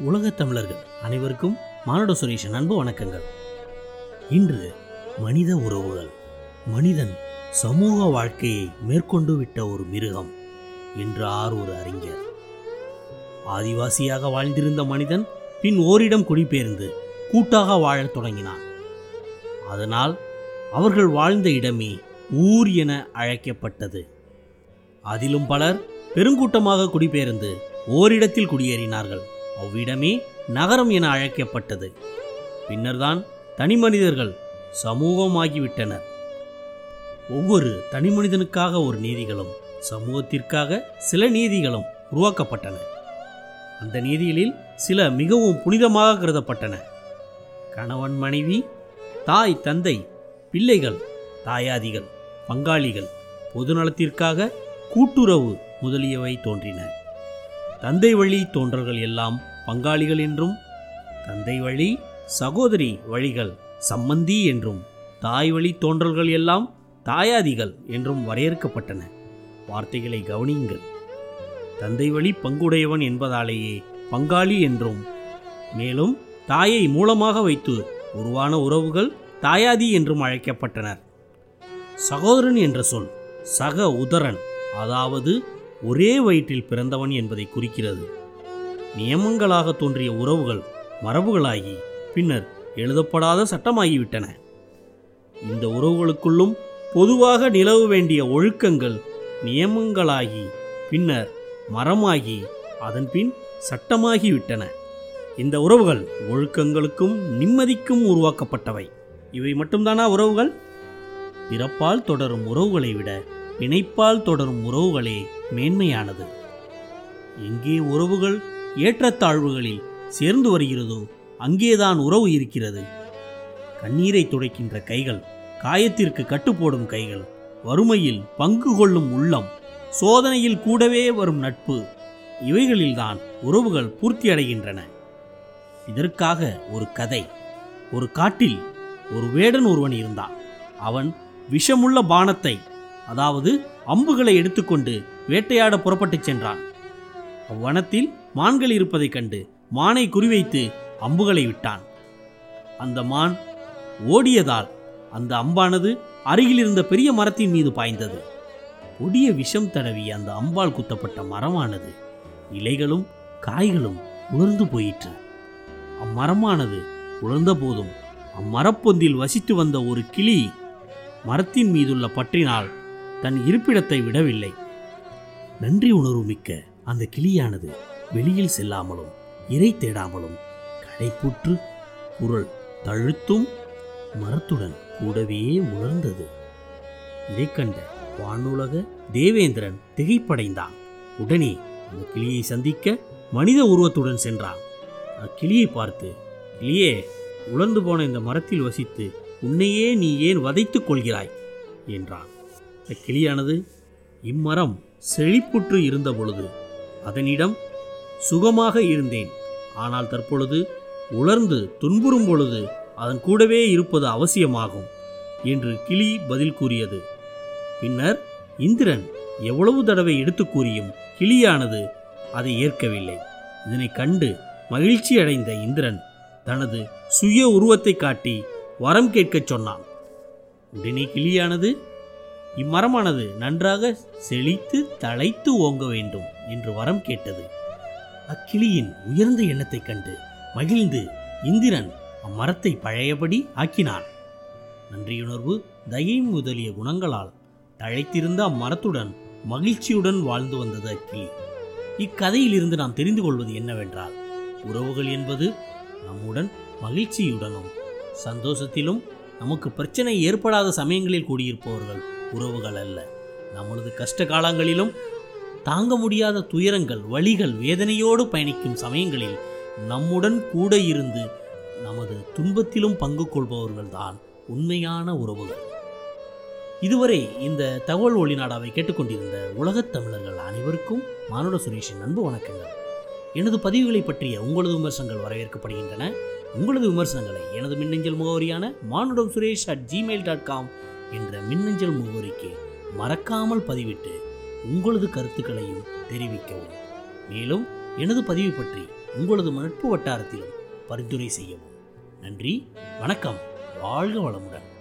உலகத் தமிழர்கள் அனைவருக்கும் மானுட சுரேஷன் அன்பு வணக்கங்கள். இன்று மனித உறவுகள் மனிதன் சமூக வாழ்க்கையை மேற்கொண்டு விட்ட ஒரு மிருகம் என்று ஆரூர் அறிஞர். ஆதிவாசியாக வாழ்ந்திருந்த மனிதன் பின் ஓரிடம் குடிபெயர்ந்து கூட்டாக வாழத் தொடங்கினான். அதனால் அவர்கள் வாழ்ந்த இடமே ஊர் என அழைக்கப்பட்டது. அதிலும் பலர் பெருங்கூட்டமாக குடிபெயர்ந்து ஓரிடத்தில் குடியேறினார்கள். அவ்விடமே நகரம் என அழைக்கப்பட்டது. பின்னர்தான் தனிமனிதர்கள் சமூகமாகிவிட்டனர். ஒவ்வொரு தனிமனிதனுக்காக ஒரு நீதிகளும் சமூகத்திற்காக சில நீதிகளும் உருவாக்கப்பட்டன. அந்த நீதிகளில் சில மிகவும் புனிதமாக கருதப்பட்டன. கணவன் மனைவி தாய் தந்தை பிள்ளைகள் தாயாதிகள் பங்காளிகள் பொதுநலத்திற்காக கூட்டுறவு முதலியவை தோன்றின. தந்தை வழி தோன்றல்கள் எல்லாம் பங்காளிகள் என்றும் தந்தை வழி சகோதரி வழிகள் சம்மந்தி என்றும் தாய் வழி தோன்றல்கள் எல்லாம் தாயாதிகள் என்றும் வரையறுக்கப்பட்டன. வார்த்தைகளை கவனியுங்கள். தந்தை வழி பங்குடையவன் என்பதாலேயே பங்காளி என்றும் மேலும் தாயை மூலமாக வைத்து உருவான உறவுகள் தாயாதி என்றும் அழைக்கப்பட்டனர். சகோதரன் என்ற சொல் சக உதரன் அதாவது ஒரே வயிற்றில் பிறந்தவன் என்பதை குறிக்கிறது. நியமங்களாக தோன்றிய உறவுகள் மரபுகளாகி பின்னர் எழுதப்படாத சட்டமாகிவிட்டன. இந்த உறவுகளுக்குள்ளும் பொதுவாக நிலவ வேண்டிய ஒழுக்கங்கள் நியமங்களாகி பின்னர் மரமாகி அதன்பின் சட்டமாகிவிட்டன. இந்த உறவுகள் ஒழுக்கங்களுக்கும் நிம்மதிக்கும் உருவாக்கப்பட்டவை. இவை மட்டும்தானா உறவுகள்? பிறப்பால் தொடரும் உறவுகளை விட பிணைப்பால் தொடரும் உறவுகளே மேன்மையானது. எங்கே உறவுகள் ஏற்றத்தாழ்வுகளில் சேர்ந்து வருகிறதோ அங்கேதான் உறவு இருக்கிறது. கண்ணீரை துடைக்கின்ற கைகள் காயத்திற்கு கட்டுப்போடும் கைகள் வறுமையில் பங்கு கொள்ளும் உள்ளம் சோதனையில் கூடவே வரும் நட்பு இவைகளில்தான் உறவுகள் பூர்த்தியடைகின்றன இதற்காக ஒரு கதை ஒரு காட்டில் ஒரு வேடன் ஒருவன் இருந்தான். அவன் விஷமுள்ள பானத்தை அதாவது அம்புகளை எடுத்துக்கொண்டு வேட்டையாட புறப்பட்டுச் சென்றான். அவ்வனத்தில் மான்கள் இருப்பதைக் கண்டு மானை குறிவைத்து அம்புகளை விட்டான். அந்த மான் ஓடியதால் அந்த அம்பானது அருகில் இருந்த பெரிய மரத்தின் மீது பாய்ந்தது. கொடிய விஷம் தடவி அந்த அம்பால் குத்தப்பட்ட மரமானது இலைகளும் காய்களும் உலர்ந்து போயிற்று. அம்மரமானது உலர்ந்த போதும் அம்மரப்பொந்தில் வசித்து வந்த ஒரு கிளி மரத்தின் மீதுள்ள பற்றினால் தன் இருப்பிடத்தை விடவில்லை. நன்றி உணர்வு மிக்க அந்த கிளியானது வெளியில் செல்லாமலும் இறை தேடாமலும் கடைப்புற்று குரல் தழுத்தும் மரத்துடன் கூடவே உணர்ந்தது இதை கண்ட வானுலக தேவேந்திரன் திகைப்படைந்தான். உடனே அந்த கிளியை சந்திக்க மனித உருவத்துடன் சென்றான். அக்கிளியை பார்த்து கிளியே உலர்ந்து போன இந்த மரத்தில் வசித்து உன்னையே நீ ஏன் வதைத்துக் கொள்கிறாய்? என்றான். அக்கிளியானது இம்மரம் செழிப்புற்று இருந்த பொழுது அதனிடம் சுகமாக இருந்தேன். ஆனால் தற்பொழுது உலர்ந்து துன்புறும் பொழுது அதன் கூடவே இருப்பது அவசியமாகும் என்று கிளி பதில் கூறியது. பின்னர் இந்திரன் எவ்வளவு தடவை எடுத்து கூறியும் கிளியானது அதை ஏற்கவில்லை. இதனை கண்டு மகிழ்ச்சி அடைந்த இந்திரன் தனது சுய உருவத்தை காட்டி வரம் கேட்கச் சொன்னான். உடனே கிளியானது இம்மரமானது நன்றாக செழித்து தழைத்து ஓங்க வேண்டும் என்று வரம் கேட்டது. அக்கிளியின் உயர்ந்த எண்ணத்தைக் கண்டு மகிழ்ந்து இந்திரன் அம்மரத்தை பழையபடி ஆக்கினான். நன்றியுணர்வு தயை முதலிய குணங்களால் தழைத்திருந்த அம்மரத்துடன் மகிழ்ச்சியுடன் வாழ்ந்து வந்தது அக்கிளி. இக்கதையிலிருந்து நாம் தெரிந்து கொள்வது என்னவென்றால் உறவுகள் என்பது நம்முடன் மகிழ்ச்சியுடனும் சந்தோஷத்திலும் நமக்கு பிரச்சனை ஏற்படாத சமயங்களில் கூடியிருப்பவர்கள் உறவுகள் அல்ல. நம்மளது கஷ்ட காலங்களிலும் தாங்க முடியாத துயரங்கள் வழிகள் வேதனையோடு பயணிக்கும் சமயங்களில் நம்முடன் கூட இருந்து நமது துன்பத்திலும் பங்கு கொள்பவர்கள்தான் உண்மையான உறவுகள். இதுவரை இந்த தகவல் ஒளிநாடாவை கேட்டுக்கொண்டிருந்த உலகத் தமிழர்கள் அனைவருக்கும் மானுட சுரேஷின் அன்பு வணக்கங்கள். எனது பதிவுகளை பற்றிய உங்களது விமர்சனங்கள் வரவேற்கப்படுகின்றன. உங்களது விமர்சனங்களை எனது மின்னஞ்சல் முகவரியான மானுடம் Suresh at Gmail dot com என்ற மின்னஞ்சல் முகவரிக்கு மறக்காமல் பதிவிட்டு உங்களது கருத்துக்களையும் தெரிவிக்கவும். மேலும் எனது பதிவு பற்றி உங்களது நட்பு வட்டாரத்திலும் பரிந்துரை செய்யவும். நன்றி வணக்கம் வாழ்க வளமுடன்.